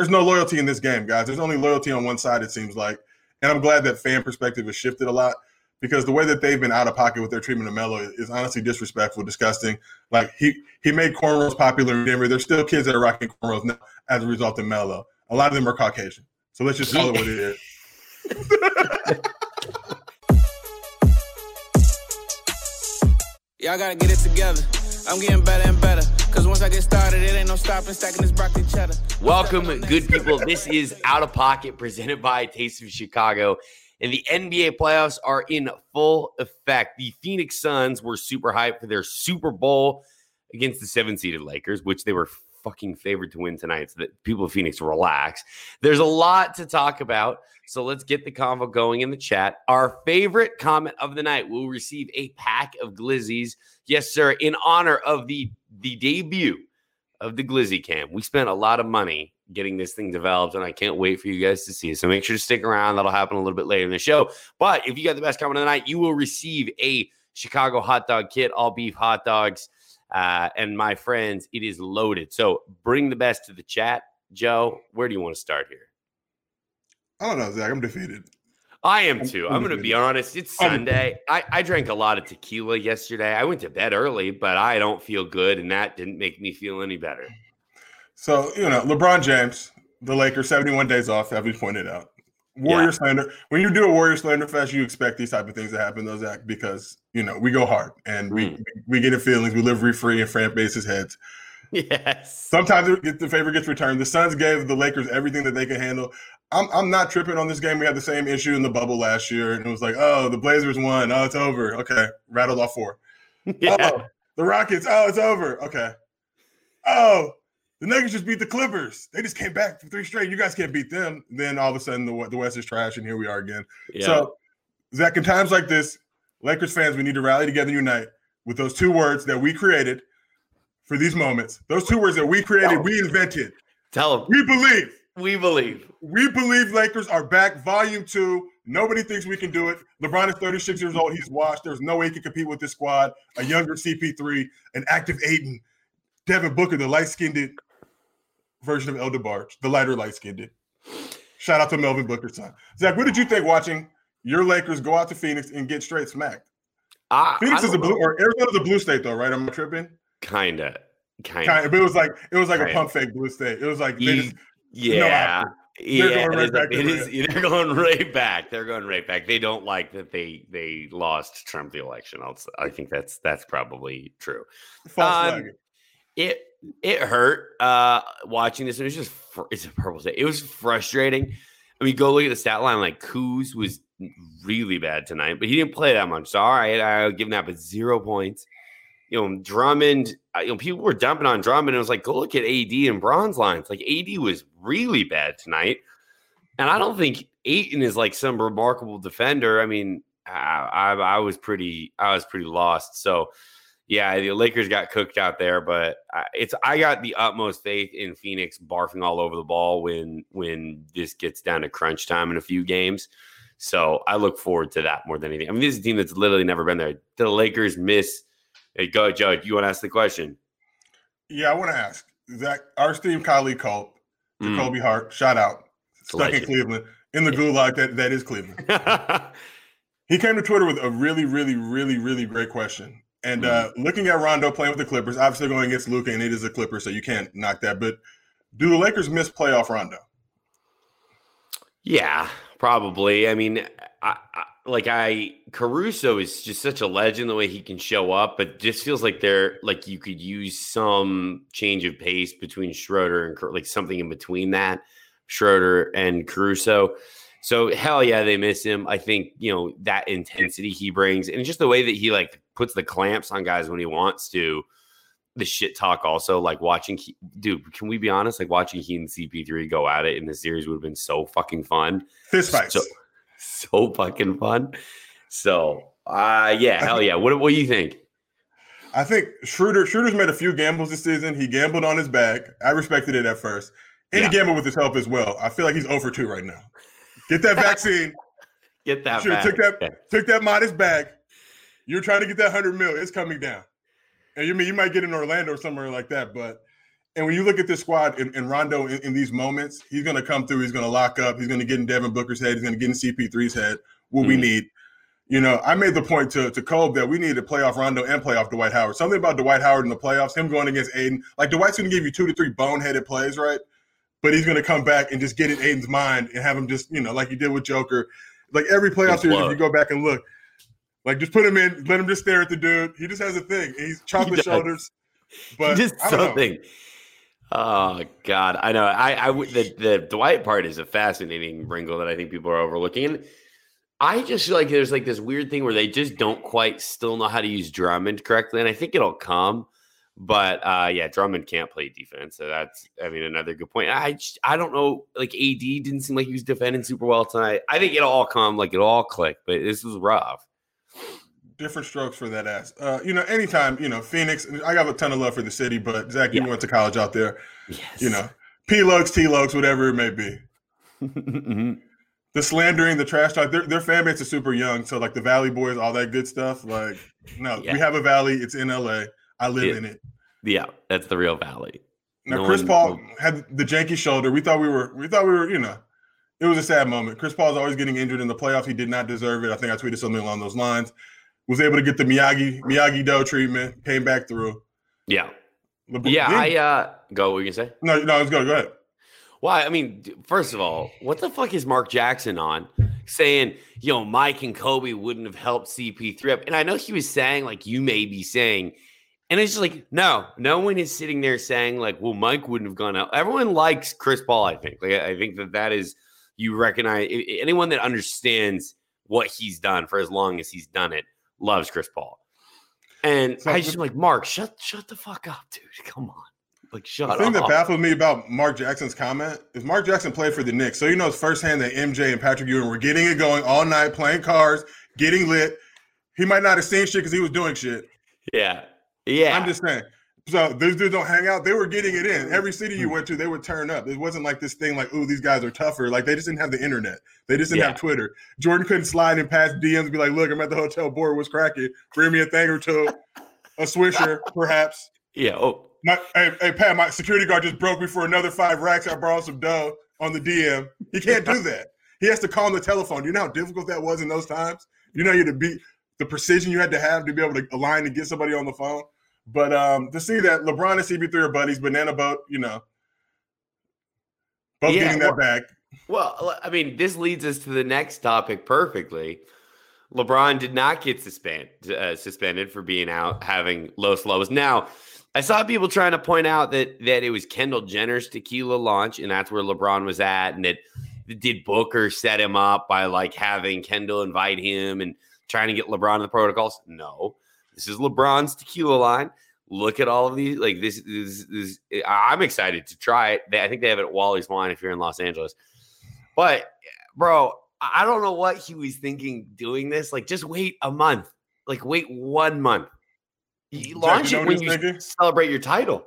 there's no loyalty in this game, guys. There's only loyalty on one side, it seems like. And I'm glad that fan perspective has shifted a lot because the way that they've been out of pocket with their treatment of Melo is honestly disrespectful, disgusting. Like he he made cornrows popular in Denver. There's still kids that are rocking cornrows now as a result of Melo. A lot of them are Caucasian. So let's just call it what it is. Y'all gotta get it together. I'm getting better and better. Cause once I get started, it ain't no stopping stacking this broccoli cheddar. Welcome, good people. This is Out of Pocket presented by Taste of Chicago. And the NBA playoffs are in full effect. The Phoenix Suns were super hyped for their Super Bowl against the seven seeded Lakers, which they were fucking favored to win tonight. So that people of Phoenix relax. There's a lot to talk about. So let's get the convo going in the chat. Our favorite comment of the night will receive a pack of glizzies. Yes, sir, in honor of the the debut of the Glizzy Cam. We spent a lot of money getting this thing developed, and I can't wait for you guys to see it. So make sure to stick around. That'll happen a little bit later in the show. But if you got the best comment of the night, you will receive a Chicago hot dog kit, all beef hot dogs. Uh, and my friends, it is loaded. So bring the best to the chat. Joe, where do you want to start here? I don't know, Zach. I'm defeated. I am too. I'm going to be honest. It's Sunday. I, I drank a lot of tequila yesterday. I went to bed early, but I don't feel good, and that didn't make me feel any better. So, you know, LeBron James, the Lakers, 71 days off, as we pointed out. Warrior yeah. slander. When you do a Warrior slander fest, you expect these type of things to happen, though, Zach, because you know we go hard and we mm. we get in feelings. We live free in fan bases' heads. Yes. Sometimes the favor gets returned. The Suns gave the Lakers everything that they could handle. I'm I'm not tripping on this game. We had the same issue in the bubble last year, and it was like, oh, the Blazers won. Oh, it's over. Okay, rattled off four. Yeah. Oh, the Rockets. Oh, it's over. Okay. Oh, the Nuggets just beat the Clippers. They just came back for three straight. You guys can't beat them. Then all of a sudden, the, the West is trash, and here we are again. Yeah. So, Zach, in times like this, Lakers fans, we need to rally together and unite with those two words that we created for these moments. Those two words that we created, we invented. Tell them. We believe. We believe. We believe Lakers are back. Volume two. Nobody thinks we can do it. LeBron is 36 years old. He's washed. There's no way he can compete with this squad. A younger CP3, an active Ayton, Devin Booker, the light skinned version of El DeBarge, the lighter light skinned. Shout out to Melvin Booker's son. Zach, what did you think watching your Lakers go out to Phoenix and get straight smacked? Uh, Phoenix is a blue, know. or Arizona's a blue state, though, right? I'm tripping. Kinda, kinda. But it was like it was like kinda. a pump fake blue state. It was like they just yeah. yeah, going right it is, it is, they're going right back. They're going right back. They don't like that they they lost Trump the election. I'll, I think that's that's probably true. Um, it it hurt uh watching this. It was just it's a purple state. It was frustrating. I mean, go look at the stat line. Like Kuz was really bad tonight, but he didn't play that much. So all right, I'll give him that, but zero points you know, Drummond, uh, you know, people were dumping on Drummond. It was like, go look at AD and Bron's lines. Like AD was really bad tonight. And I don't think Ayton is like some remarkable defender. I mean, I, I, I was pretty, I was pretty lost. So, yeah, the Lakers got cooked out there, but it's I got the utmost faith in Phoenix barfing all over the ball when when this gets down to crunch time in a few games. So I look forward to that more than anything. I mean, this is a team that's literally never been there. The Lakers miss Hey, go, Joe. You want to ask the question? Yeah, I want to ask Zach, our esteemed colleague, Jacoby mm. Hart, shout out, stuck Legend. in Cleveland, in the gulag that, that is Cleveland. he came to Twitter with a really, really, really, really great question. And mm. uh, looking at Rondo playing with the Clippers, obviously going against Luka, and it is a Clipper, so you can't knock that. But do the Lakers miss playoff Rondo? Yeah, probably. I mean, I, I, like I Caruso is just such a legend the way he can show up, but just feels like they're like you could use some change of pace between Schroeder and like something in between that Schroeder and Caruso. So hell yeah, they miss him. I think you know that intensity he brings, and just the way that he like puts the clamps on guys when he wants to. The shit talk also like watching, dude. Can we be honest? Like watching he and CP3 go at it in the series would have been so fucking fun. Fist fights. So, so fucking fun. So, uh, yeah, hell yeah. What, what do you think? I think Schroeder Schroeder's made a few gambles this season. He gambled on his back. I respected it at first. And yeah. he gambled with his help as well. I feel like he's over 2 right now. Get that vaccine. get that sure, took that yeah. took that modest bag. You're trying to get that 100 mil. It's coming down. And you mean you might get in Orlando or somewhere like that, but And when you look at this squad and, and Rondo in, in, these moments, he's going to come through. He's going to lock up. He's going to get in Devin Booker's head. He's going to get in CP3's head. What mm-hmm. we need. You know, I made the point to to Kobe that we need to play off Rondo and play off Dwight Howard. Something about Dwight Howard in the playoffs, him going against Ayton. Like Dwight's going to give you two to three boneheaded plays, right? But he's going to come back and just get in Ayton's mind and have him just, you know, like he did with Joker. Like every playoff series, if you go back and look, like just put him in, let him just stare at the dude. He just has a thing. He's chocolate he shoulders. But just something. Oh God, I know. I, I the the Dwight part is a fascinating wrinkle that I think people are overlooking. I just feel like there's like this weird thing where they just don't quite still know how to use Drummond correctly, and I think it'll come. But uh, yeah, Drummond can't play defense, so that's I mean another good point. I I don't know, like AD didn't seem like he was defending super well tonight. I think it'll all come, like it'll all click, but this was rough different strokes for that ass. Uh, you know, anytime, you know, Phoenix, I got a ton of love for the city, but Zach, you went to college out there. Yes. You know, P Lugs, T Lugs, whatever it may be. mm-hmm. The slandering, the trash talk, their, their fan base is super young. So, like the Valley Boys, all that good stuff. Like, no, yeah. we have a valley. It's in LA. I live yeah. in it. Yeah, that's the real valley. Now, no Chris Paul had the janky shoulder. We thought we were, we thought we were, you know, it was a sad moment. Chris Paul is always getting injured in the playoffs. He did not deserve it. I think I tweeted something along those lines was able to get the Miyagi Miyagi Do treatment, came back through. Yeah. yeah, I uh go what you can say? No, no, let's go. Go ahead. Well, I mean, first of all, what the fuck is Mark Jackson on saying, you know, Mike and Kobe wouldn't have helped CP3 up? And I know he was saying, like, you may be saying, and it's just like, no, no one is sitting there saying, like, well, Mike wouldn't have gone out. Everyone likes Chris Paul, I think. Like, I think that that is, you recognize anyone that understands what he's done for as long as he's done it loves Chris Paul. And so, I just like, Mark, shut shut the fuck up, dude. Come on. Like, shut up. the thing that baffled me about Mark Jackson's comment is Mark Jackson played for the Knicks. So you know firsthand that MJ and Patrick Ewing were getting it going all night, playing cards, getting lit. He might not have seen shit because he was doing shit. Yeah. Yeah. I'm just saying. So those dudes don't hang out. They were getting it in. Every city you went to, they would turn up. It wasn't like this thing like, oh, these guys are tougher. Like they just didn't have the internet. They just didn't yeah. have Twitter. Jordan couldn't slide in past DMs and be like, look, I'm at the hotel board was cracking. Bring me a thing or two, a swisher, perhaps. Yeah. Oh. My, hey, hey, Pat, my security guard just broke me for another five racks. I borrowed some dough on the DM. He can't do that. He has to call on the telephone. You know how difficult that was in those times? You know you had to be the precision you had to have to be able to align and get somebody on the phone. But um, to see that LeBron and CP3 are buddies, banana boat, you know, both yeah, getting that well, back. Well, I mean, this leads us to the next topic perfectly. LeBron did not get suspend, uh, suspended for being out having low Lobos. Now, I saw people trying to point out that that it was Kendall Jenner's tequila launch, and that's where LeBron was at, and that did Booker set him up by like having Kendall invite him and trying to get LeBron in the protocols? No, this is LeBron's tequila line. Look at all of these. Like this, this I'm excited to try it. I think they have it at Wally's Wine if you're in Los Angeles. But bro, I don't know what he was thinking doing this. Like, just wait a month. Like, wait one month. You launch you know it when you thinking? celebrate your title.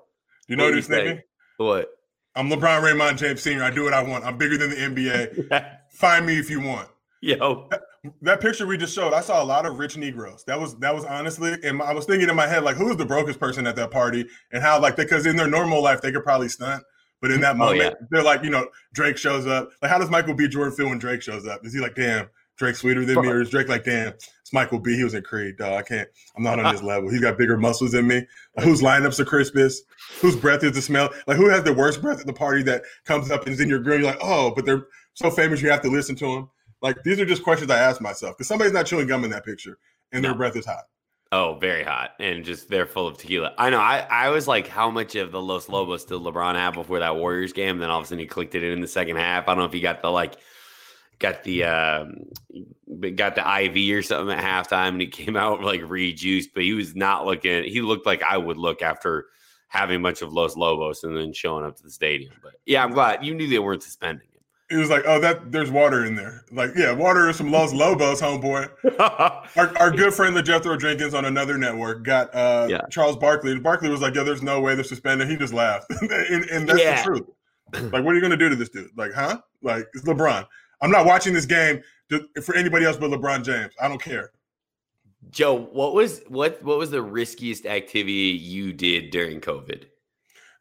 You know what, what he's thinking? What? I'm LeBron Raymond James Sr. I do what I want. I'm bigger than the NBA. Find me if you want. Yo that picture we just showed, I saw a lot of rich Negroes. That was that was honestly, and I was thinking in my head like, who's the brokest person at that party, and how like because in their normal life they could probably stunt, but in that moment oh, yeah. they're like, you know, Drake shows up. Like, how does Michael B. Jordan feel when Drake shows up? Is he like, damn, Drake sweeter than me, or is Drake like, damn, it's Michael B. He was in Creed, dog. I can't, I'm not on his level. He's got bigger muscles than me. Like, whose lineups are crispest? Whose breath is the smell? Like, who has the worst breath at the party that comes up and is in your grill? You're like, oh, but they're so famous you have to listen to them. Like these are just questions I ask myself because somebody's not chewing gum in that picture and no. their breath is hot. Oh, very hot, and just they're full of tequila. I know. I, I was like, how much of the Los Lobos did LeBron have before that Warriors game? And Then all of a sudden he clicked it in in the second half. I don't know if he got the like, got the um, got the IV or something at halftime, and he came out like rejuiced. But he was not looking. He looked like I would look after having a bunch of Los Lobos and then showing up to the stadium. But yeah, I'm glad you knew they weren't suspending he was like, "Oh, that there's water in there." Like, yeah, water is some Los Lobos, homeboy. our, our good friend the Jethro Jenkins on another network got uh, yeah. Charles Barkley. Barkley was like, "Yeah, there's no way they're suspended." He just laughed, and, and, that's yeah. the truth. Like, what are you going to do to this dude? Like, huh? Like, it's LeBron. I'm not watching this game to, for anybody else but LeBron James. I don't care. Joe, what was what what was the riskiest activity you did during COVID?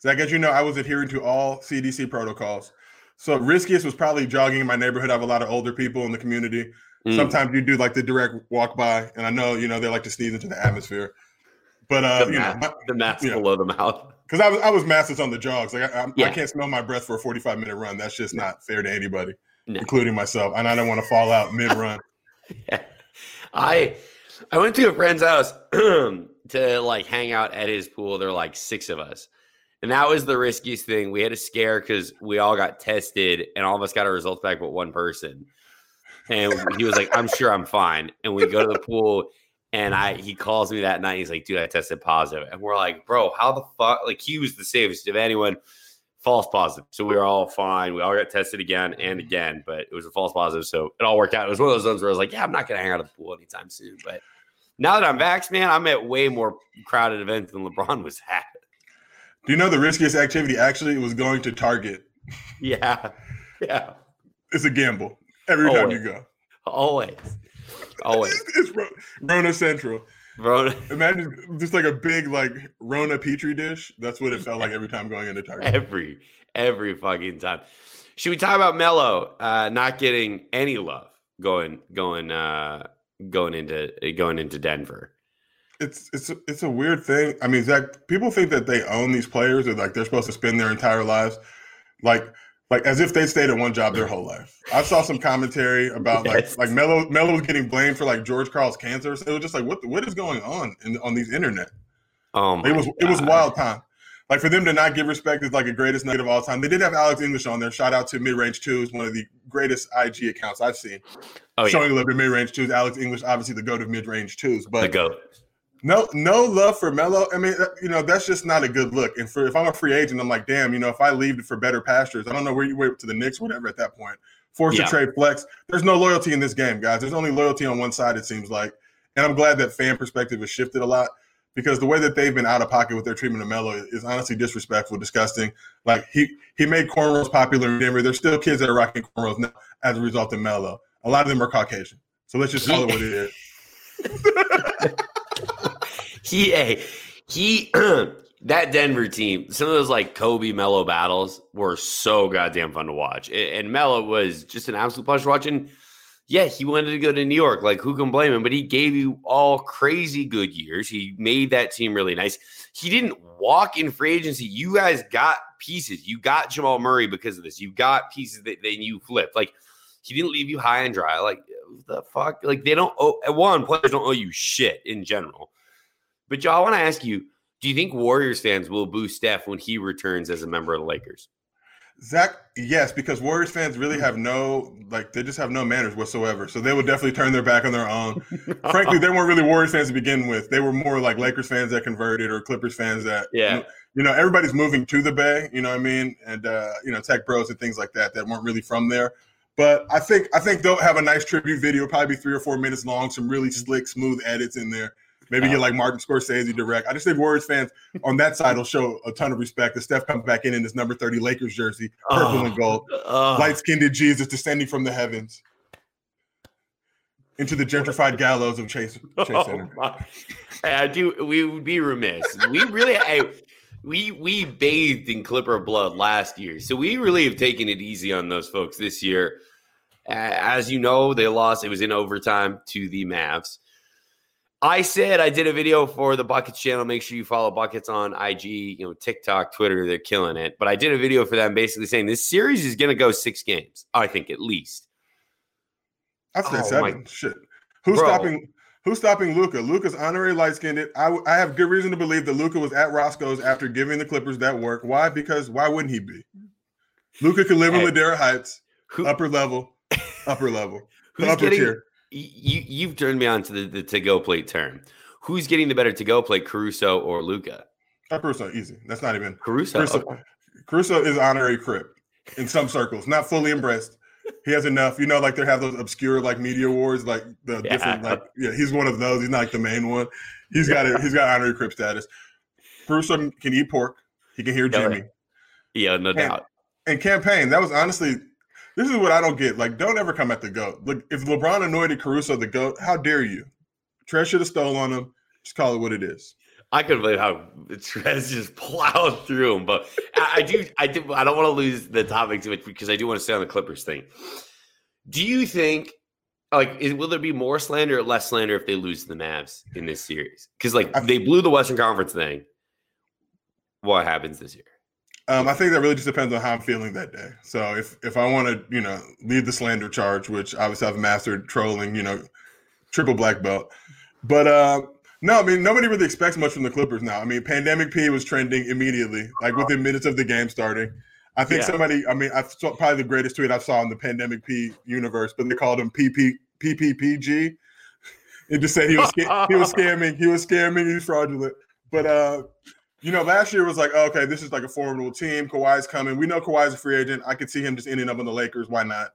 Zach, as you know, I was adhering to all CDC protocols. So riskiest was probably jogging in my neighborhood. I have a lot of older people in the community. Mm. Sometimes you do like the direct walk by, and I know you know they like to sneeze into the atmosphere. But uh, the you mask, know, the mask below know, the mouth. Because I was I was masked on the jogs. Like I, I, yeah. I, can't smell my breath for a forty five minute run. That's just not fair to anybody, no. including myself. And I don't want to fall out mid run. yeah. I I went to a friend's house to like hang out at his pool. There were like six of us. And that was the riskiest thing. We had a scare because we all got tested and all of us got our results back but one person. And he was like, I'm sure I'm fine. And we go to the pool and I he calls me that night. He's like, dude, I tested positive. And we're like, bro, how the fuck? Like he was the safest of anyone. False positive. So we were all fine. We all got tested again and again, but it was a false positive. So it all worked out. It was one of those ones where I was like, yeah, I'm not gonna hang out at the pool anytime soon. But now that I'm vaxxed, man, I'm at way more crowded events than LeBron was at. Do you know the riskiest activity actually was going to Target? Yeah. Yeah. It's a gamble every Always. time you go. Always. Always. it's Rona Central. Rona. Imagine just like a big like Rona petri dish. That's what it felt like every time going into Target. Every every fucking time. Should we talk about Melo uh, not getting any love going going uh, going into going into Denver? It's it's it's a weird thing. I mean, Zach, people think that they own these players or like they're supposed to spend their entire lives. Like like as if they stayed at one job their whole life. I saw some commentary about yes. like like Melo Melo was getting blamed for like George Karl's cancer. So it was just like what what is going on in, on these internet? Oh it was God. it was wild time. Like for them to not give respect is like a greatest nugget of all time. They did have Alex English on there. Shout out to Mid Range Twos, one of the greatest IG accounts I've seen. Oh, Showing yeah. love to Mid Range Twos. Alex English, obviously the goat of Mid Range Twos, but the goat. No, no love for Melo. I mean, you know, that's just not a good look. And for if I'm a free agent, I'm like, damn, you know, if I leave for better pastures, I don't know where you wait to the Knicks, whatever. At that point, forced yeah. to trade flex. There's no loyalty in this game, guys. There's only loyalty on one side. It seems like, and I'm glad that fan perspective has shifted a lot because the way that they've been out of pocket with their treatment of Melo is honestly disrespectful, disgusting. Like he he made cornrows popular in Denver. There's still kids that are rocking cornrows now as a result of Melo. A lot of them are Caucasian. So let's just call it what it is. he he that Denver team, some of those like Kobe Melo battles were so goddamn fun to watch. And Melo was just an absolute pleasure watching. Yeah, he wanted to go to New York. Like, who can blame him? But he gave you all crazy good years. He made that team really nice. He didn't walk in free agency. You guys got pieces. You got Jamal Murray because of this. You got pieces that then you flipped. Like, he didn't leave you high and dry. Like, the fuck? Like, they don't owe, one, players don't owe you shit in general. But Joe, I want to ask you: Do you think Warriors fans will boo Steph when he returns as a member of the Lakers? Zach, yes, because Warriors fans really have no like they just have no manners whatsoever. So they would definitely turn their back on their own. Frankly, they weren't really Warriors fans to begin with. They were more like Lakers fans that converted or Clippers fans that yeah. You know, you know everybody's moving to the Bay, you know what I mean? And uh, you know, tech bros and things like that that weren't really from there. But I think I think they'll have a nice tribute video, probably three or four minutes long, some really slick, smooth edits in there. Maybe get like Martin Scorsese direct. I just think Warriors fans on that side will show a ton of respect. If Steph comes back in in his number 30 Lakers jersey, purple and gold, light skinned Jesus descending from the heavens into the gentrified gallows of Chase, Chase oh Center. I do. We would be remiss. We really, I, we we bathed in Clipper blood last year, so we really have taken it easy on those folks this year. As you know, they lost. It was in overtime to the Mavs. I said I did a video for the Buckets channel. Make sure you follow Buckets on IG, you know, TikTok, Twitter. They're killing it. But I did a video for them basically saying this series is going to go six games. I think at least. I said oh, seven. My... Shit. Who's Bro. stopping? Who's stopping Luka? Luka's honorary light skinned. I, I have good reason to believe that Luka was at Roscoe's after giving the Clippers that work. Why? Because why wouldn't he be? Luka could live hey. in Ladera Heights, Who... upper level, upper level, Who's upper getting... tier you you've turned me on to the, the to go plate term. Who's getting the better to go plate, Caruso or Luka? Caruso, easy. That's not even Caruso. Caruso, okay. Caruso is honorary crip in some circles, not fully embraced. He has enough, you know, like they have those obscure like media awards, like the yeah. different, like yeah, he's one of those. He's not like the main one. He's got it. He's got honorary crip status. Caruso can eat pork. He can hear Jimmy. Yeah, no and, doubt. And campaign, that was honestly this is what I don't get. Like, don't ever come at the goat. Look, if LeBron anointed Caruso the goat, how dare you? Trez should have stole on him. Just call it what it is. I couldn't believe how Trez just plowed through him. But I, I do, I do, I don't want to lose the topic too much because I do want to stay on the Clippers thing. Do you think, like, is, will there be more slander or less slander if they lose the Mavs in this series? Because like they blew the Western Conference thing. What happens this year? Um, I think that really just depends on how I'm feeling that day. So if if I want to, you know, lead the slander charge, which obviously I've mastered trolling, you know, triple black belt. But uh, no, I mean nobody really expects much from the Clippers now. I mean, Pandemic P was trending immediately, like within minutes of the game starting. I think yeah. somebody, I mean, I saw probably the greatest tweet I saw in the Pandemic P universe, but they called him PP PPPG. It just said he was he was scamming, he was scamming, he's fraudulent. But uh, you know, last year was like, oh, okay, this is like a formidable team. Kawhi's coming. We know Kawhi's a free agent. I could see him just ending up on the Lakers. Why not?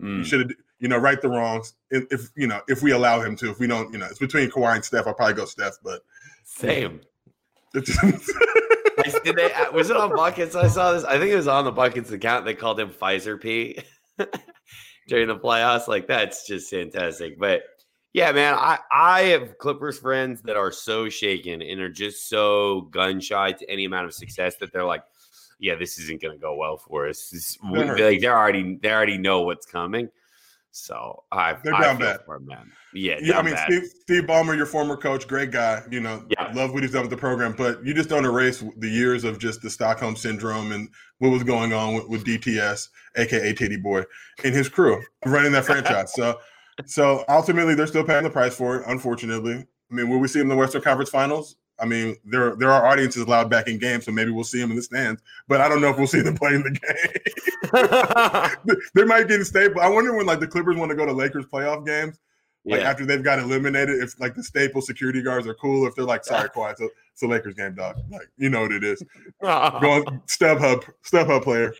Mm. You should have, you know, right the wrongs. If, if, you know, if we allow him to, if we don't, you know, it's between Kawhi and Steph. I'll probably go Steph, but same. Did they, uh, was it on buckets? I saw this. I think it was on the buckets account. They called him Pfizer P during the playoffs. Like that's just fantastic. But yeah, man, I, I have Clippers friends that are so shaken and are just so gun shy to any amount of success that they're like, yeah, this isn't going to go well for us. This, like they already they already know what's coming. So I they're I down bad. For them, Yeah, yeah. I mean, Steve, Steve Ballmer, your former coach, great guy. You know, yeah. love what he's done with the program, but you just don't erase the years of just the Stockholm syndrome and what was going on with, with DTS, aka Titty Boy, and his crew running that franchise. So so ultimately, they're still paying the price for it. Unfortunately, I mean, will we see them in the Western Conference Finals? I mean, there there are audiences allowed back in games, so maybe we'll see them in the stands. But I don't know if we'll see them playing the game. they might get stable. I wonder when like the Clippers want to go to Lakers playoff games, like yeah. after they've got eliminated, if like the staple security guards are cool, if they're like, sorry, quiet, so it's a Lakers game, dog. Like you know what it is. Going StubHub, StubHub player.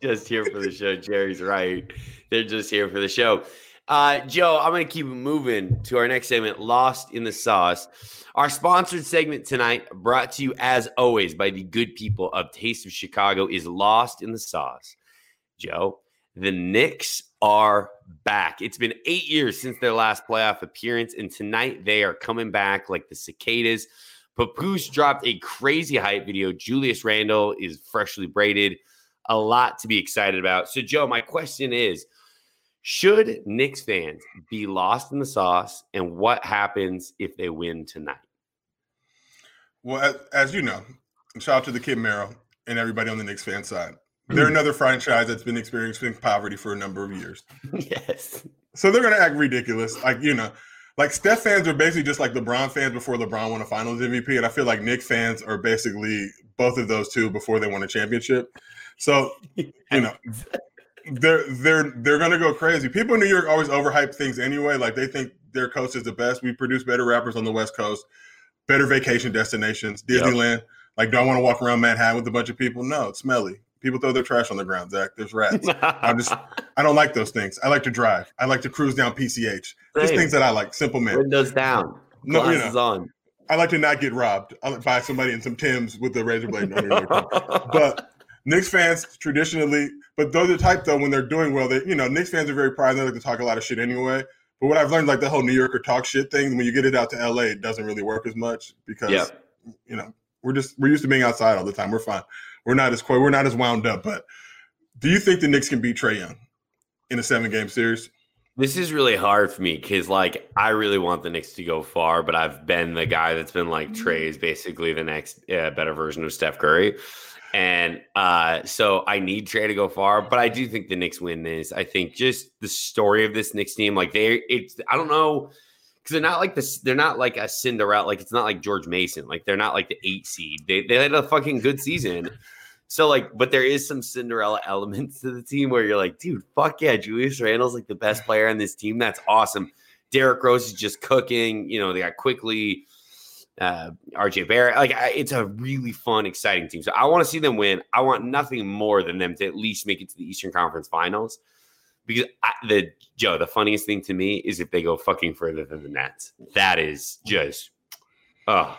Just here for the show. Jerry's right. They're just here for the show. Uh, Joe, I'm going to keep moving to our next segment, Lost in the Sauce. Our sponsored segment tonight, brought to you as always by the good people of Taste of Chicago, is Lost in the Sauce. Joe, the Knicks are back. It's been eight years since their last playoff appearance, and tonight they are coming back like the cicadas. Papoose dropped a crazy hype video. Julius Randle is freshly braided. A lot to be excited about. So, Joe, my question is should Knicks fans be lost in the sauce, and what happens if they win tonight? Well, as, as you know, shout out to the Kid Mero and everybody on the Knicks fan side. They're mm. another franchise that's been experiencing poverty for a number of years. yes. So they're going to act ridiculous. Like, you know, like Steph fans are basically just like LeBron fans before LeBron won a finals MVP. And I feel like Knicks fans are basically both of those two before they won a championship. So, you know, they're they're they're gonna go crazy. People in New York always overhype things anyway. Like they think their coast is the best. We produce better rappers on the West Coast, better vacation destinations, Disneyland. Yep. Like, do I want to walk around Manhattan with a bunch of people? No, it's smelly. People throw their trash on the ground, Zach. There's rats. I'm just I don't like those things. I like to drive. I like to cruise down PCH. Just things that I like. Simple man. Windows down. No, you know, on. I like to not get robbed. Buy somebody in some Tim's with the razor blade but Knicks fans traditionally, but those are the type though when they're doing well, they you know Knicks fans are very proud. They like to talk a lot of shit anyway. But what I've learned, like the whole New Yorker talk shit thing, when you get it out to LA, it doesn't really work as much because yeah. you know we're just we're used to being outside all the time. We're fine. We're not as coy. We're not as wound up. But do you think the Knicks can beat Trae Young in a seven game series? This is really hard for me because, like, I really want the Knicks to go far, but I've been the guy that's been like, Trae is basically the next uh, better version of Steph Curry. And uh, so I need Trae to go far, but I do think the Knicks win this. I think just the story of this Knicks team, like they, it's I don't know because they're not like this. They're not like a Cinderella. Like it's not like George Mason. Like they're not like the eight seed. They they had a fucking good season. So like, but there is some Cinderella elements to the team where you're like, dude, fuck yeah, Julius Randle's like the best player on this team. That's awesome. Derrick Rose is just cooking. You know, they got Quickley uh, RJ Barrett. Like it's a really fun, exciting team. So I want to see them win. I want nothing more than them to at least make it to the Eastern Conference Finals. Because I, the Joe, the funniest thing to me is if they go fucking further than the Nets. That is just, oh.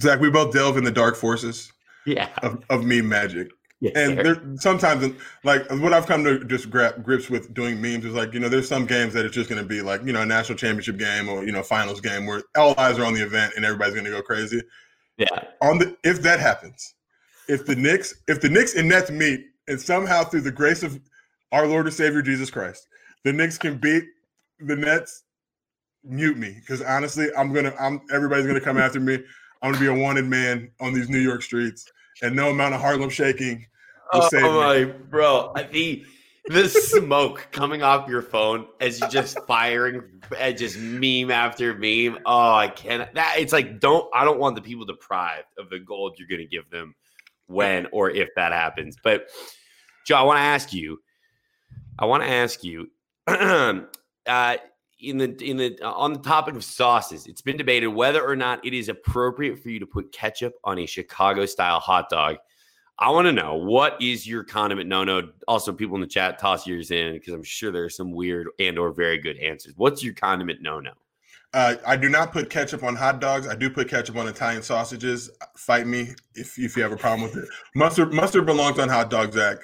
Zach, we both delve in the dark forces. Yeah. Of, of meme magic. Yes, and there, sometimes, like what I've come to just grab grips with doing memes is like, you know, there's some games that it's just going to be like, you know, a national championship game or you know, finals game where all eyes are on the event and everybody's going to go crazy. Yeah. On the if that happens, if the Knicks, if the Knicks and Nets meet, and somehow through the grace of our Lord and Savior Jesus Christ, the Knicks can beat the Nets, mute me because honestly, I'm gonna, I'm everybody's gonna come after me. I'm gonna be a wanted man on these New York streets, and no amount of Harlem shaking oh, my, bro, the the smoke coming off your phone as you just firing and just meme after meme. Oh, I can't. That it's like don't. I don't want the people deprived of the gold you're gonna give them when or if that happens. But Joe, I want to ask you. I want to ask you. uh, in the in the uh, on the topic of sauces, it's been debated whether or not it is appropriate for you to put ketchup on a Chicago style hot dog. I want to know what is your condiment no no. Also, people in the chat toss yours in because I'm sure there are some weird and or very good answers. What's your condiment no no? Uh, I do not put ketchup on hot dogs. I do put ketchup on Italian sausages. Fight me if, if you have a problem with it. Mustard mustard belongs on hot dogs, Zach.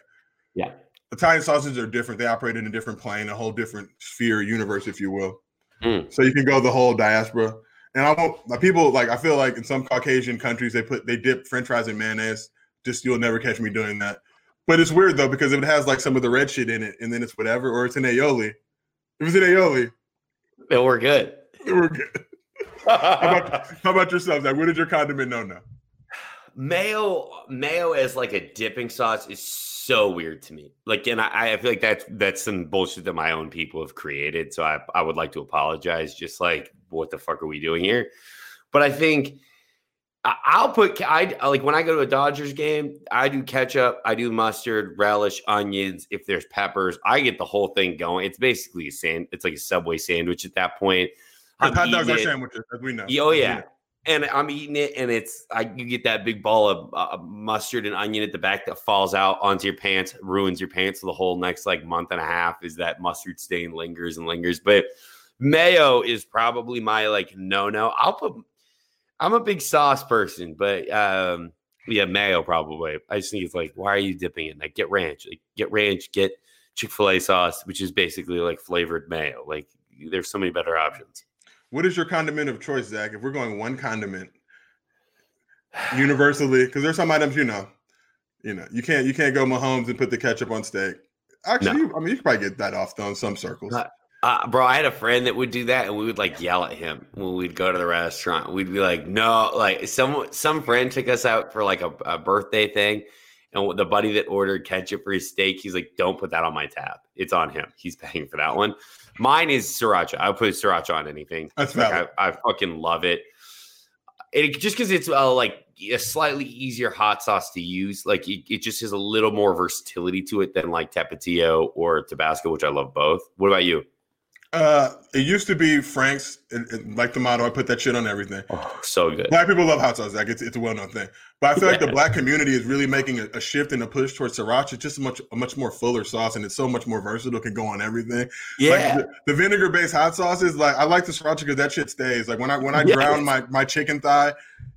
Yeah. Italian sausages are different. They operate in a different plane, a whole different sphere, universe, if you will. Mm. So you can go the whole diaspora. And I won't. Like people like I feel like in some Caucasian countries they put they dip French fries in mayonnaise. Just you'll never catch me doing that. But it's weird though because if it has like some of the red shit in it, and then it's whatever, or it's an aioli. If it's an aioli, then we're good. We're good. how, about, how about yourself? Like, what is your condiment? No, no. Mayo, mayo as like a dipping sauce is so weird to me. Like, and I, I feel like that's that's some bullshit that my own people have created. So I, I would like to apologize. Just like, what the fuck are we doing here? But I think I'll put I like when I go to a Dodgers game, I do ketchup, I do mustard, relish, onions. If there's peppers, I get the whole thing going. It's basically a sand. It's like a Subway sandwich at that point. Hot dogs are sandwiches, as we know. Oh yeah, and I'm eating it, and it's I you get that big ball of uh, mustard and onion at the back that falls out onto your pants, ruins your pants for the whole next like month and a half. Is that mustard stain lingers and lingers? But mayo is probably my like no no. I'll put. I'm a big sauce person, but um, yeah, mayo probably. I just think it's like, why are you dipping it? Like, get ranch, like get ranch, get Chick Fil A sauce, which is basically like flavored mayo. Like, there's so many better options. What is your condiment of choice, Zach? If we're going one condiment universally, because there's some items you know, you know, you can't you can't go Mahomes and put the ketchup on steak. Actually, no. I mean, you could probably get that off though in some circles. Uh, uh, bro, I had a friend that would do that, and we would like yell at him when we'd go to the restaurant. We'd be like, "No!" Like some some friend took us out for like a, a birthday thing, and the buddy that ordered ketchup for his steak, he's like, "Don't put that on my tab. It's on him. He's paying for that one." Mine is sriracha. I put sriracha on anything. That's like, I, I, fucking love it. it just because it's uh, like a slightly easier hot sauce to use. Like it, it, just has a little more versatility to it than like Tapatio or Tabasco, which I love both. What about you? Uh, it used to be Frank's, it, it, like the motto. I put that shit on everything. Oh, so good. Black people love hot sauce. Like it's, it's a well known thing. But I feel yeah. like the black community is really making a, a, shift and a push towards sriracha. It's just a much a much more fuller sauce, and it's so much more versatile. Can go on everything. Yeah. Like the, the vinegar based hot sauces, like I like the sriracha because that shit stays. Like when I when I yes. drown my my chicken thigh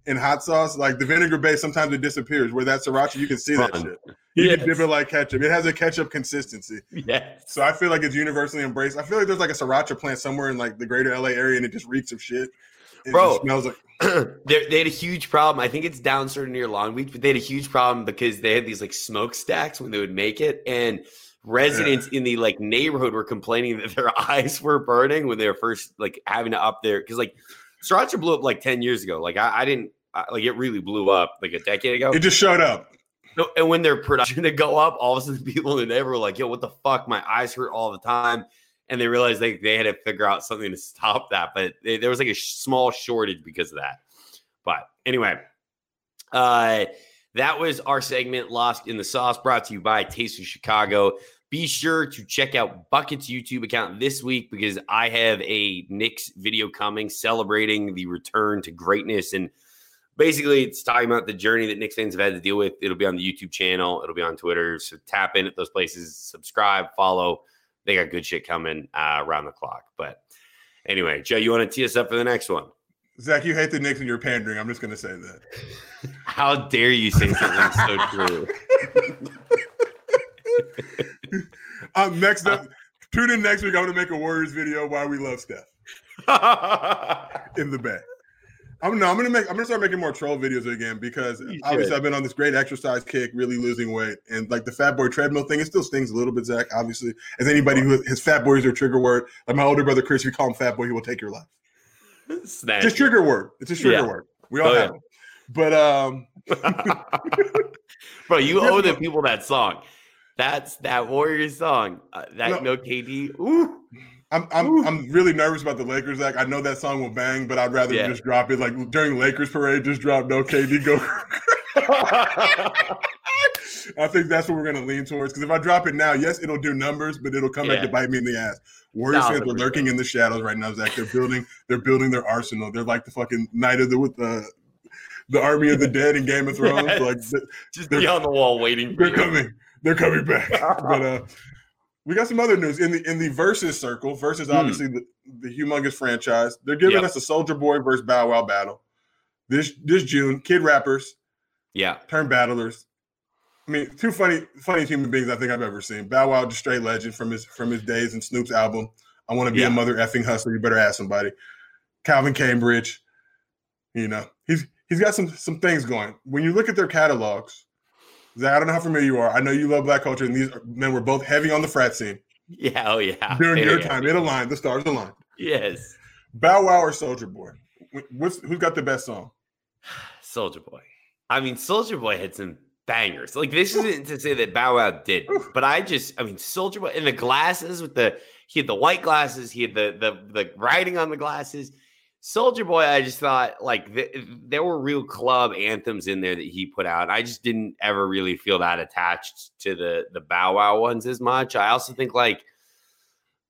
in hot sauce, like the vinegar base, sometimes it disappears. Where that sriracha, you can see Fun. that shit. You yes. can dip it like ketchup. It has a ketchup consistency. Yeah. So I feel like it's universally embraced. I feel like there's like a sriracha plant somewhere in like the greater LA area, and it just reeks of shit. It Bro, smells like. they had a huge problem. I think it's down sort of near Long Beach, but they had a huge problem because they had these like smokestacks when they would make it, and residents yeah. in the like neighborhood were complaining that their eyes were burning when they were first like having to up there because like sriracha blew up like ten years ago. Like I, I didn't I, like it really blew up like a decade ago. It just showed up. And when their production to go up, all of a sudden people in the neighborhood were like, "Yo, what the fuck? My eyes hurt all the time." And they realized they, they had to figure out something to stop that. But they, there was like a sh- small shortage because of that. But anyway, uh, that was our segment Lost in the Sauce brought to you by Taste of Chicago. Be sure to check out Bucket's YouTube account this week because I have a Knicks video coming celebrating the return to greatness and basically it's talking about the journey that Knicks fans have had to deal with. It'll be on the YouTube channel, it'll be on Twitter. So tap in at those places, subscribe, follow. They got good shit coming uh, around the clock. But anyway, Joe, you want to tee us up for the next one? Zach, you hate the Knicks and you're pandering. I'm just going to say that. How dare you say something so true? um, next up, tune in next week. I'm going to make a Warriors video why we love Steph in the back. I'm no, I'm gonna make I'm gonna start making more troll videos again because obviously I've been on this great exercise kick, really losing weight, and like the fat boy treadmill thing, it still stings a little bit, Zach. Obviously, as anybody who his fat boy is their trigger word, like my older brother Chris, if you call him fat boy, he will take your life. Snatch. Just trigger word. It's a trigger yeah. word. We all oh, have yeah. it. But um Bro, you owe the people that song. That's that Warriors song. Uh, that no, no KD. Ooh. I'm I'm I'm really nervous about the Lakers. Like I know that song will bang, but I'd rather yeah. just drop it like during Lakers parade. Just drop no KD go. I think that's what we're gonna lean towards. Because if I drop it now, yes, it'll do numbers, but it'll come yeah. back to bite me in the ass. Warriors fans are lurking in the shadows right now, Zach. They're building, they're building their arsenal. They're like the fucking night of the with the the army of the dead in Game of Thrones. Yes. Like just be on the wall waiting. they're you. coming. They're coming back. but uh we got some other news in the in the Verzuz circle. Verzuz hmm. obviously the, the humongous franchise. They're giving yep. us a Soulja Boy versus Bow Wow battle this this June. Kid rappers, yeah, turn battlers. I mean, two funny funny human beings I think I've ever seen. Bow Wow, just straight legend from his from his days in Snoop's album. I want to be yeah. a mother effing hustler. You better ask somebody. Calvin Cambridge, you know, he's he's got some some things going. When you look at their catalogs, Zach, I don't know how familiar you are. I know you love black culture, and these men were both heavy on the frat scene. Yeah, oh yeah. During yeah, your yeah. time, it aligned. The stars aligned. Yes. Bow Wow or Soulja Boy? What's who's got the best song? Soulja Boy. I mean, Soulja Boy had some bangers. Like this isn't to say that Bow Wow did, but I just, I mean, Soulja Boy and the glasses with the he had the white glasses, he had the the the writing on the glasses. Soulja Boy, I just thought like th- there were real club anthems in there that he put out. I just didn't ever really feel that attached to the the Bow Wow ones as much. I also think like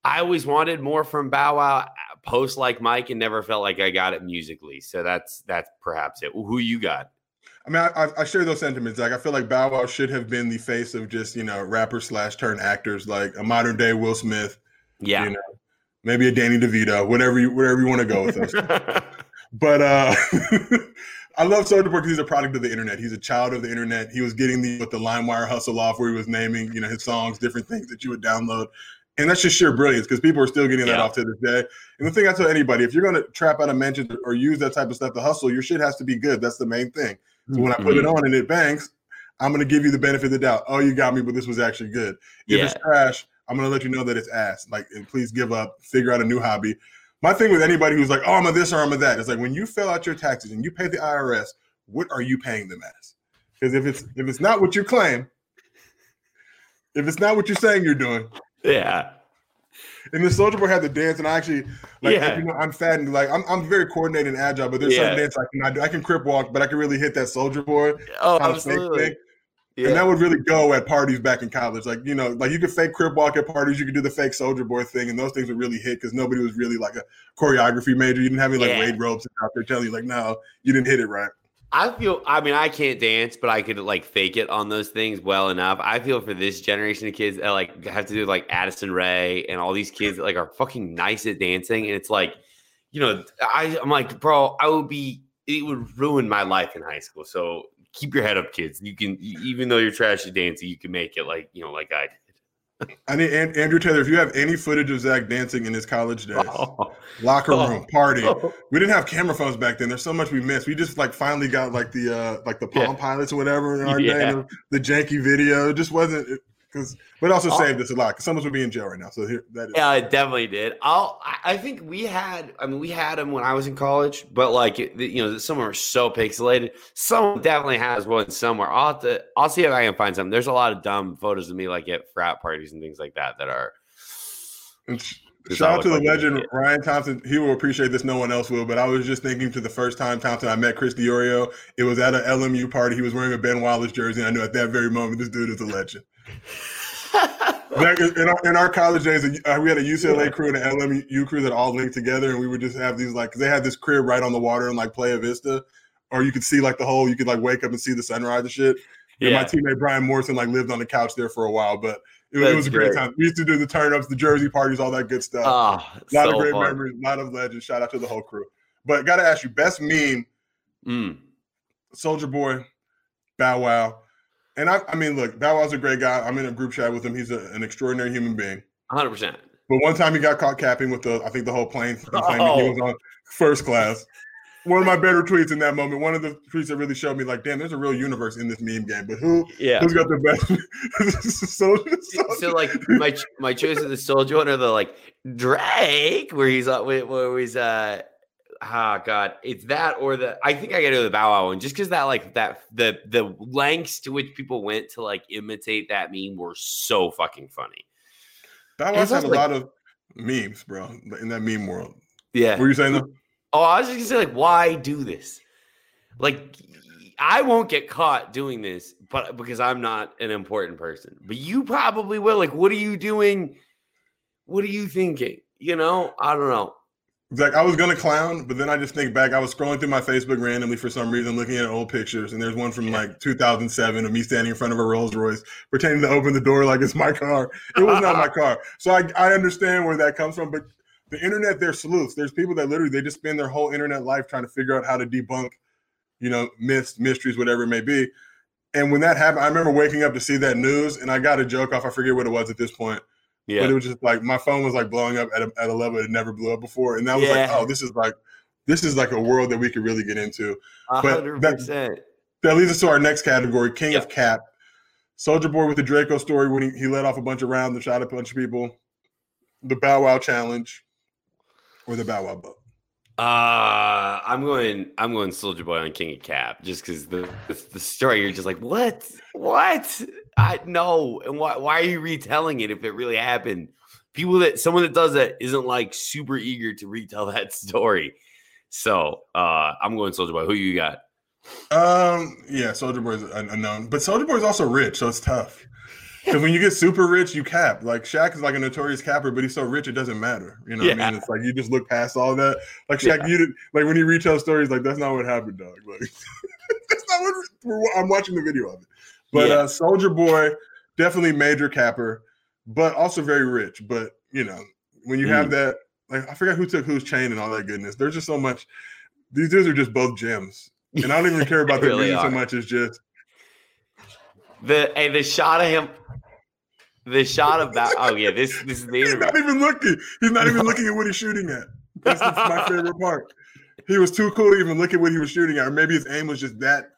I always wanted more from Bow Wow uh, post like Mike and never felt like I got it musically. So that's that's perhaps it. Who you got? I mean, I, I share those sentiments. Like, I feel like Bow Wow should have been the face of just you know rapper slash turn actors, like a modern day Will Smith. Yeah, you know, maybe a Danny DeVito, whatever you whatever you want to go with us. but uh I love Boy because he's a product of the internet. He's a child of the internet. He was getting the with the LimeWire hustle off where he was naming, you know, his songs, different things that you would download. And that's just sheer brilliance because people are still getting that yeah. off to this day. And the thing I tell anybody, if you're going to trap out a mentions or use that type of stuff to hustle, your shit has to be good. That's the main thing. So when I put it mm-hmm. on and it bangs, I'm going to give you the benefit of the doubt. Oh, you got me, but this was actually good. If yeah. it's trash, I'm gonna let you know that it's ass. Like, and please give up, figure out a new hobby. My thing with anybody who's like, oh, I'm a this or I'm a that, it's like when you fill out your taxes and you pay the IRS, what are you paying them as? Because if it's if it's not what you claim, if it's not what you're saying you're doing, yeah. And the Soulja Boy had the dance, and I actually like yeah. you know I'm fat and like I'm I'm very coordinated and agile, but there's yeah. certain dance I can I do. I can crip walk, but I can really hit that Soulja Boy. Oh, absolutely. Yeah. And that would really go at parties back in college. Like, you know, like you could fake crip walk at parties, you could do the fake Soulja Boy thing, and those things would really hit because nobody was really like a choreography major. You didn't have any like yeah. Wade ropes out there telling you, like, no, you didn't hit it right. I feel, I mean, I can't dance, but I could like fake it on those things well enough. I feel for this generation of kids that like have to do like Addison Rae and all these kids that like are fucking nice at dancing. And it's like, you know, I, I'm like, bro, I would be, it would ruin my life in high school. So keep your head up, kids. You can, even though you're trashy dancing, you can make it like you know, like I did. I need Andrew Taylor. If you have any footage of Zach dancing in his college days, oh. locker room, oh. party. Oh. We didn't have camera phones back then. There's so much we missed. We just like finally got like the uh like the Palm yeah. Pilots or whatever in our yeah. day. The janky video. It just wasn't. It, because but also I'll, saved us a lot because someone would be in jail right now. So here that is. Yeah, it definitely did. I'll. I think we had. I mean, we had them when I was in college, but like you know, some are so pixelated. Someone definitely has one somewhere. I'll have to. I'll see if I can find some. There's a lot of dumb photos of me like at frat parties and things like that that are. Shout out to the like legend Ryan Thompson. He will appreciate this. No one else will. But I was just thinking to the first time Thompson I met Chris Diorio. It was at an LMU party. He was wearing a Ben Wallace jersey. And I knew at that very moment this dude is a legend. in, our, in our college days, uh, we had a UCLA yeah. crew and an LMU crew that all linked together, and we would just have these like they had this crib right on the water in like Playa Vista, or you could see like the whole. You could like wake up and see the sunrise and shit. Yeah. my teammate Brian Morrison like lived on the couch there for a while, but it, it was a great, great, time. We used to do the turn ups, the jersey parties, all that good stuff. Oh, a lot so of great fun. memories, a lot of legends. Shout out to the whole crew. But got to ask you, best meme, mm. Soulja Boy, Bow Wow, and I, I mean, look, Bow Wow's a great guy. I'm in a group chat with him. He's a, an extraordinary human being. 100. percent But one time he got caught capping with the, I think the whole plane. Oh. He was on first class one of my better tweets in that moment. One of the tweets that really showed me, like, damn, there's a real universe in this meme game. But who, yeah, who's got the best? Soulja, Soulja. So, like, my my choice of the Soulja one or the like Drake, where he's uh, where he's uh, ah, oh god, it's that or the. I think I got to go the Bow Wow one, just because that like that the the lengths to which people went to like imitate that meme were so fucking funny. Bow Wow's had a like, lot of memes, bro, in that meme world. Yeah, what were you saying though? Oh, I was just gonna say, like, why do this? Like, I won't get caught doing this, but because I'm not an important person. But you probably will. Like, what are you doing? What are you thinking? You know, I don't know. Like I was gonna clown, but then I just think back. I was scrolling through my Facebook randomly for some reason, looking at old pictures, and there's one from yeah. like 2007 of me standing in front of a Rolls Royce, pretending to open the door like it's my car. It was not my car, so I I understand where that comes from. But the internet, they're sleuths. There's people that literally they just spend their whole internet life trying to figure out how to debunk, you know, myths, mysteries, whatever it may be. And when that happened, I remember waking up to see that news, and I got a joke off. I forget what it was at this point. Yeah. But it was just like my phone was like blowing up at a, at a level it never blew up before, and that was yeah. like, oh, this is like, this is like a world that we could really get into. 100%. But that, that leads us to our next category, King of Cap. Soulja Boy with the Draco story when he, he let off a bunch of rounds and shot a bunch of people. The Bow Wow challenge or the Bow Wow boat? Uh, I'm going. I'm going Soulja Boy on King of Cap, just because the, the, the story you're just like, what, what? I know, and why? Why are you retelling it if it really happened? People that someone that does that isn't like super eager to retell that story. So, uh, I'm going Soulja Boy. Who you got? Um, yeah, Soulja Boy is unknown, but Soulja Boy is also rich, so it's tough. Because when you get super rich, you cap. Like Shaq is like a notorious capper, but he's so rich it doesn't matter. You know, yeah. I mean, it's like you just look past all that. Like Shaq, yeah. you did, like when he retells stories, like that's not what happened, dog. Like that's not what I'm watching the video of it. But yeah. uh Soulja Boy, definitely major capper, but also very rich. But you know, when you mm. have that, like I forgot who took whose chain and all that goodness. There's just so much. These dudes are just both gems, and I don't even care about the really so much as just the hey, the shot of him the shot of that. Oh yeah, this this is the He's not even looking. He's not even looking at what he's shooting at. That's my favorite part. He was too cool to even look at what he was shooting at, or maybe his aim was just that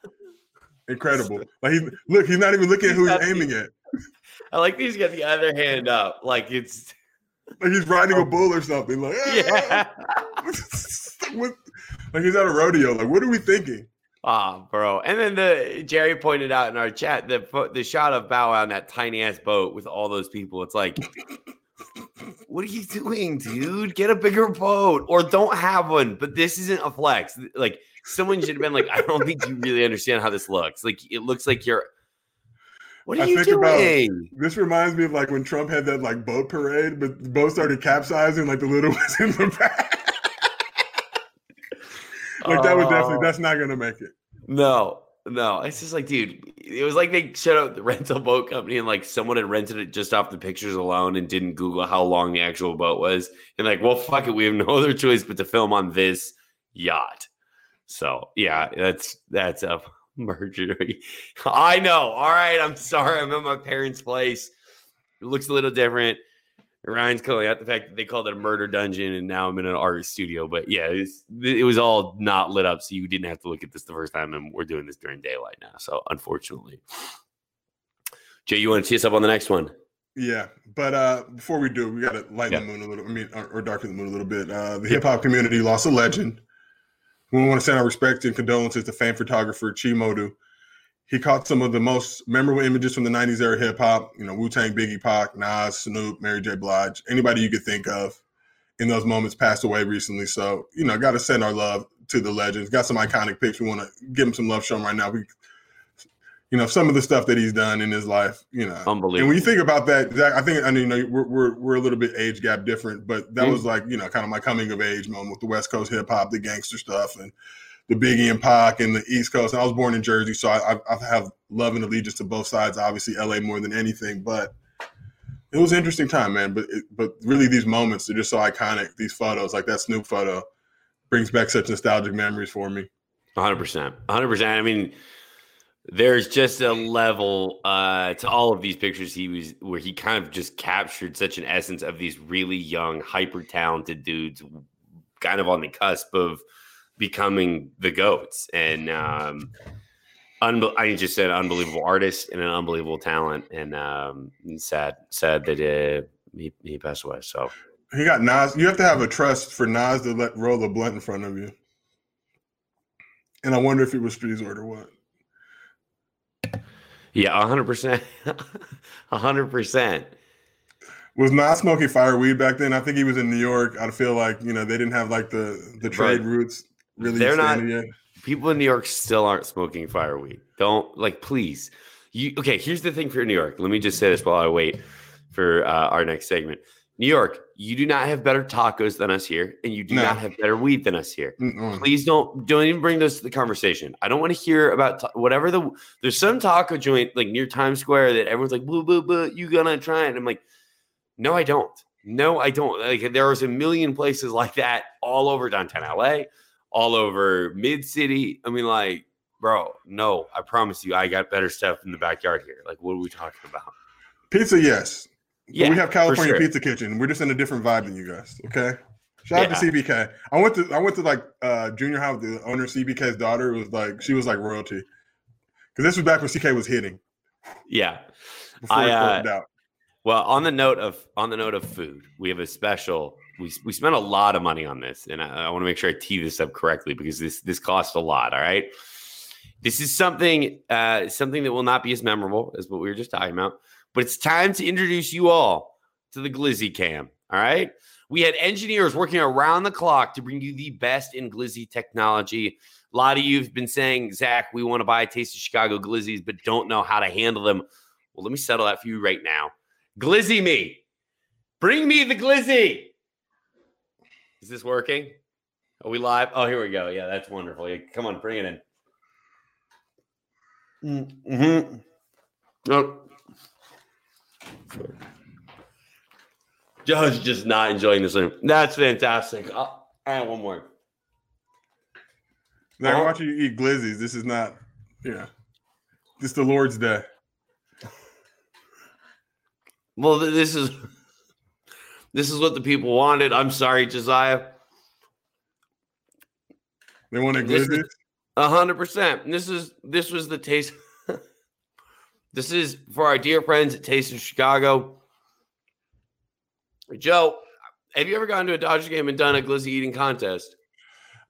incredible. Like he look, he's not even looking at who he's, he's aiming at. I like he's got the other hand up, like it's like he's riding a oh. bull or something. Like yeah, like he's at a rodeo. Like what are we thinking? Ah, oh, bro. And then the Jerry pointed out in our chat the the shot of Bow Wow on that tiny ass boat with all those people. It's like, what are you doing, dude? Get a bigger boat or don't have one. But this isn't a flex. Like someone should have been like, I don't think you really understand how this looks. Like it looks like you're. What are I you doing? About, this reminds me of like when Trump had that like boat parade, but the boat started capsizing, like the little ones in the back. Like that was definitely oh. that's not gonna make it. No, no. It's just like, dude, it was like they shut out the rental boat company and like someone had rented it just off the pictures alone and didn't Google how long the actual boat was. And like, well, fuck it, we have no other choice but to film on this yacht. So yeah, that's that's a merger. I know. All right, I'm sorry. I'm at my parents' place. It looks a little different. Ryan's calling out the fact that they called it a murder dungeon, and now I'm in an art studio. But yeah, it was, it was all not lit up, so you didn't have to look at this the first time. And we're doing this during daylight now, so unfortunately, Jay, you want to tee us up on the next one? Yeah, but uh, before we do, we got to lighten yeah. the moon a little. I mean, or, or darken the moon a little bit. Uh, the hip hop community lost a legend. We want to send our respect and condolences to fan photographer Chi he caught some of the most memorable images from the 90s era hip hop, you know, Wu Tang, Biggie, Pac, Nas, Snoop, Mary J. Blige, anybody you could think of in those moments passed away recently. So, you know, got to send our love to the legends. Got some iconic pics. We want to give him some love, show him right now. We, you know, some of the stuff that he's done in his life, you know. Unbelievable. And when you think about that, Zach, I think, I mean, you know, we're, we're, we're a little bit age gap different, but that mm-hmm. was like, you know, kind of my coming of age moment with the West Coast hip hop, the gangster stuff. And, the Biggie and Pac and the East Coast. And I was born in Jersey, so I, I have love and allegiance to both sides. Obviously, LA more than anything, but it was an interesting time, man. But it, but really, these moments are just so iconic. These photos, like that Snoop photo, brings back such nostalgic memories for me. 100%. 100%. I mean, there's just a level uh, to all of these pictures he was where he kind of just captured such an essence of these really young, hyper talented dudes, kind of on the cusp of becoming the goats. And um, unbe- I just said unbelievable artist and an unbelievable talent. And um, sad, sad that uh, he, he passed away. So he got Nas. You have to have a trust for Nas to let roll a blunt in front of you. And I wonder if it was Streezord or what. Yeah, hundred percent, hundred percent. Was not smoking fire weed back then. I think he was in New York. I feel like you know they didn't have like the the trade routes really. They're not. Yet. People in New York still aren't smoking fire weed. Don't like, please. You okay? Here's the thing for New York. Let me just say this while I wait for uh, our next segment. New York, you do not have better tacos than us here, and you do no. not have better weed than us here. Mm-mm. Please don't don't even bring those to the conversation. I don't want to hear about ta- whatever the. There's some taco joint like near Times Square that everyone's like, "Boo, boo, boo, you gonna try it?" I'm like, no, I don't. No, I don't. Like there's a million places like that all over downtown LA, all over mid city. I mean, like, bro, no, I promise you, I got better stuff in the backyard here. Like, what are we talking about? Pizza, yes. Yeah, we have California sure. Pizza Kitchen. We're just in a different vibe than you guys. Okay. Shout yeah. out to CPK. I went to I went to like uh junior high with the owner CPK's daughter. was like she was like royalty. Because this was back when CK was hitting. Yeah. I uh, well, on the note of on the note of food, we have a special. We we spent a lot of money on this, and I, I want to make sure I tee this up correctly because this this costs a lot. All right. This is something uh, something that will not be as memorable as what we were just talking about. But it's time to introduce you all to the Glizzy Cam. All right. We had engineers working around the clock to bring you the best in Glizzy technology. A lot of you have been saying, Zach, we want to buy a Taste of Chicago Glizzies, but don't know how to handle them. Well, let me settle that for you right now. Glizzy me. Bring me the Glizzy. Is this working? Are we live? Oh, here we go. Yeah, that's wonderful. Yeah, come on, bring it in. Mm-hmm. Oh, Joe's just not enjoying this one. That's fantastic. I'll add one more. Now, oh. watching you eat glizzies. This is not, yeah. This is the Lord's day. Well, this is this is what the people wanted. I'm sorry, Josiah. They wanted glizzies. A hundred percent. This is this was the taste. This is for our dear friends at Taste of Chicago. Joe, have you ever gone to a Dodgers game and done a glizzy eating contest?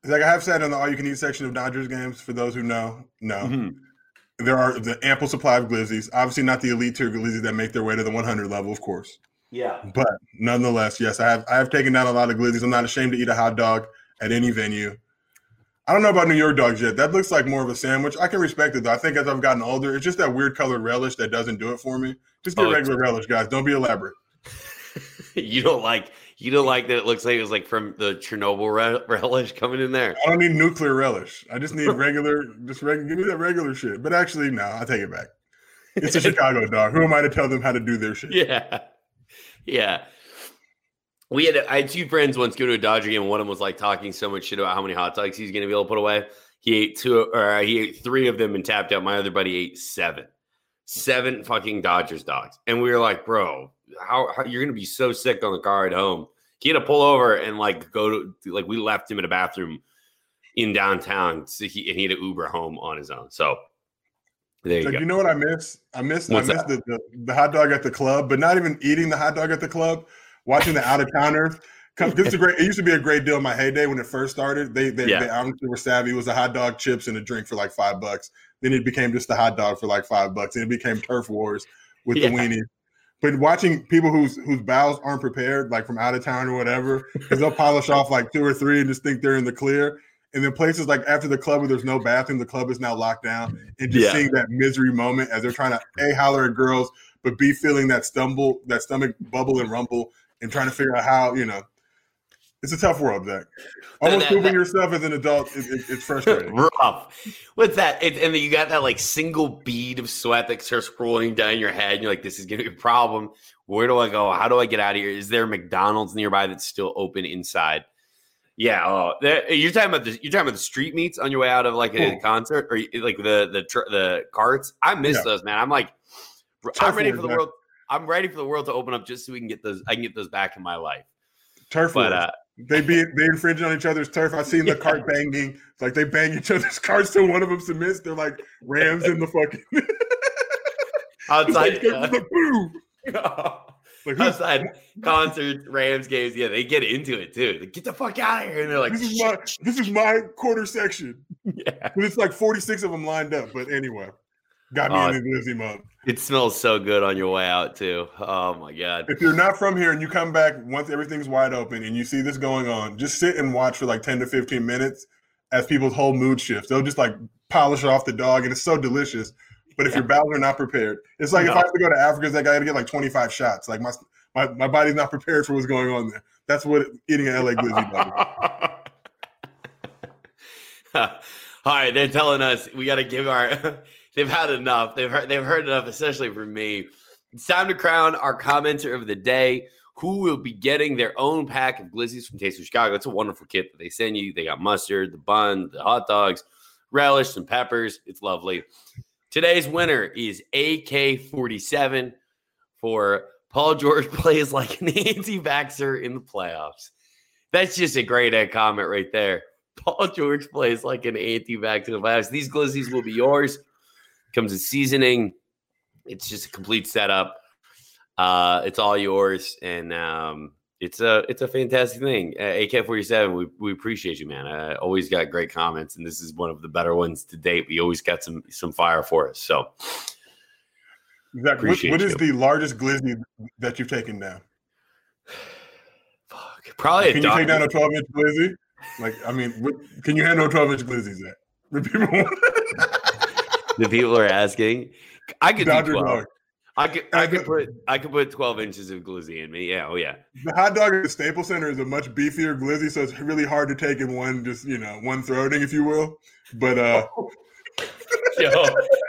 Like I have said in the all you can eat section of Dodgers games, for those who know, no. Mm-hmm. There are the ample supply of glizzies. Obviously, not the elite tier glizzies that make their way to the 100 level, of course. Yeah. But nonetheless, yes, I have I have taken down a lot of glizzies. I'm not ashamed to eat a hot dog at any venue. I don't know about New York dogs yet. That looks like more of a sandwich. I can respect it though. I think as I've gotten older, it's just that weird colored relish that doesn't do it for me. Just get oh, regular relish, guys. Don't be elaborate. you don't like you don't like that it looks like it was like from the Chernobyl re- relish coming in there. I don't need nuclear relish. I just need regular, just regular. Give me that regular shit. But actually, no, I take it back. It's a Chicago dog. Who am I to tell them how to do their shit? Yeah, yeah we had I had two friends once go to a Dodger game, and one of them was like talking so much shit about how many hot dogs he's going to be able to put away. He ate two, or uh, he ate three of them and tapped out. My other buddy ate seven, seven fucking Dodgers dogs, and we were like, bro, how, how you're going to be so sick on the car at home? He had to pull over and like go to like we left him in a bathroom in downtown, so he and he had to Uber home on his own. So there you like. You know what I miss? I miss What's I miss the, the, the hot dog at the club, but not even eating the hot dog at the club watching the out of towners. This a great. It used to be a great deal in my heyday when it first started. They they, yeah. they honestly were savvy. It was a hot dog, chips, and a drink for like five bucks. Then it became just a hot dog for like five bucks, and it became turf wars with yeah. the weenies. But watching people whose whose bowels aren't prepared, like from out of town or whatever, because they'll polish off like two or three and just think they're in the clear. And then places like after the club where there's no bathroom, the club is now locked down, and just yeah. seeing that misery moment as they're trying to a holler at girls, but b feeling that stumble, that stomach bubble and rumble and trying to figure out how you know it's a tough world, Zach. Almost proving yourself as an adult, it, it's frustrating. Rough. With that? It, and then you got that like single bead of sweat that starts rolling down your head. And you're like, this is going to be a problem. Where do I go? How do I get out of here? Is there McDonald's nearby that's still open inside? Yeah, oh, you're talking about the you're talking about the street meets on your way out of like a concert or like the the the carts. I miss yeah. those, man. I'm like, I'm ready for the world. I'm ready for the world to open up just so we can get those. I can get those back in my life. Turf, but uh, they be they infringe on each other's turf. I've seen the yeah. cart banging. It's like they bang each other's carts till one of them submits. They're like rams in the fucking outside. Like, uh, boo. Like, outside concerts, Rams games, yeah, they get into it too. They get the fuck out of here, and they're like, "This is my this is my quarter section." Yeah, but it's like forty six of them lined up. But anyway, got me uh, in the Glizzy mode. It smells so good on your way out too. Oh my god! If you're not from here and you come back once everything's wide open and you see this going on, just sit and watch for like ten to fifteen minutes as people's whole mood shifts. They'll just like polish off the dog, and it's so delicious. But if yeah. your bowels are not prepared, it's like no. if I have to go to Africa, that guy to get like 25 shots. Like my, my my body's not prepared for what's going on there. That's what eating an LA Glizzy does. All right, they're telling us we got to give our they've had enough. They've heard they've heard enough, especially from me. It's time to crown our commenter of the day, who will be getting their own pack of glizzies from Taste of Chicago. It's a wonderful kit that they send you. They got mustard, the bun, the hot dogs, relish, some peppers. It's lovely. Today's winner is AK47 for Paul George plays like an anti-vaxxer in the playoffs. That's just a great comment right there. Paul George plays like an anti-vaxxer in the playoffs. These glizzies will be yours comes with seasoning. It's just a complete setup. Uh, it's all yours, and um, it's a it's a fantastic thing. Uh, AK forty seven, we we appreciate you, man. I always got great comments, and this is one of the better ones to date. We always got some some fire for us. So, exactly. What, what is the largest glizzy that you've taken down? Fuck, probably. Can you take down a twelve inch glizzy? Like, I mean, what, can you handle a twelve inch glizzy? That the people are asking. I could Dodger do 12. Dog. I could I could put I could put 12 inches of glizzy in me. Yeah, oh yeah. The hot dog at the Staples Center is a much beefier glizzy, so it's really hard to take in one just you know, one throating, if you will. But uh Yo,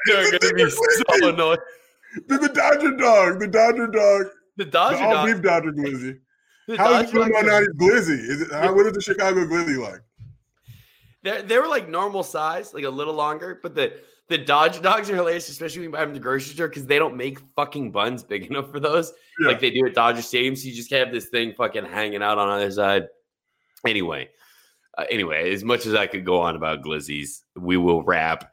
they're gonna be so annoyed. The, the Dodger dog, the Dodger dog. The Dodger the all beef Dodger glizzy. The how Dodger is not glizzy? Is it how, what is the Chicago glizzy like? They they were like normal size, like a little longer, but the the Dodge dogs are hilarious, especially when you buy them at the grocery store because they don't make fucking buns big enough for those, yeah. like they do at Dodger Stadium. So you just have this thing fucking hanging out on either side. Anyway, uh, anyway, as much as I could go on about glizzies, we will wrap.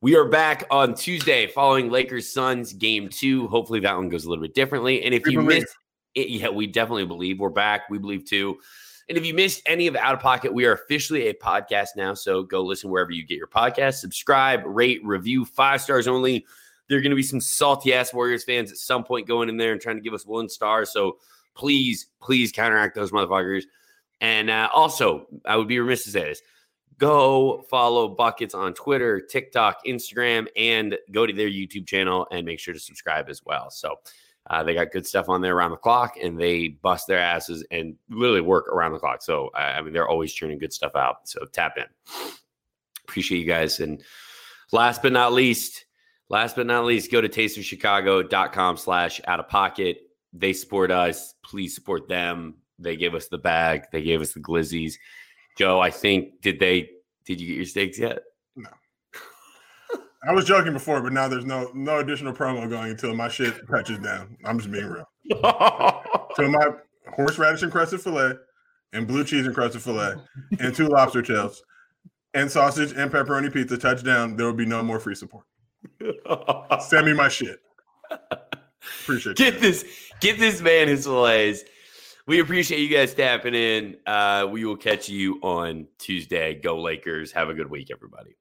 We are back on Tuesday following Lakers Suns game two. Hopefully that one goes a little bit differently. And if we you missed it, yeah, we definitely believe we're back. We believe too. And if you missed any of Out of Pocket, we are officially a podcast now. So go listen wherever you get your podcast. Subscribe, rate, review, five stars only. There are going to be some salty ass Warriors fans at some point going in there and trying to give us one star. So please, please counteract those motherfuckers. And uh, also, I would be remiss to say this go follow Buckets on Twitter, TikTok, Instagram, and go to their YouTube channel and make sure to subscribe as well. So, uh, they got good stuff on there around the clock, and they bust their asses and literally work around the clock. So I mean, they're always churning good stuff out. So tap in. Appreciate you guys. And last but not least, last but not least, go to tasteofchicago.com slash out of pocket. They support us. Please support them. They gave us the bag. They gave us the glizzies. Joe, I think did they did you get your steaks yet? I was joking before, but now there's no no additional promo going until my shit touches down. I'm just being real. so my horseradish encrusted fillet and blue cheese encrusted fillet and two lobster tails and sausage and pepperoni pizza touchdown, there will be no more free support. Send me my shit. Appreciate get this get this man his fillets. We appreciate you guys tapping in. Uh, we will catch you on Tuesday. Go Lakers. Have a good week, everybody.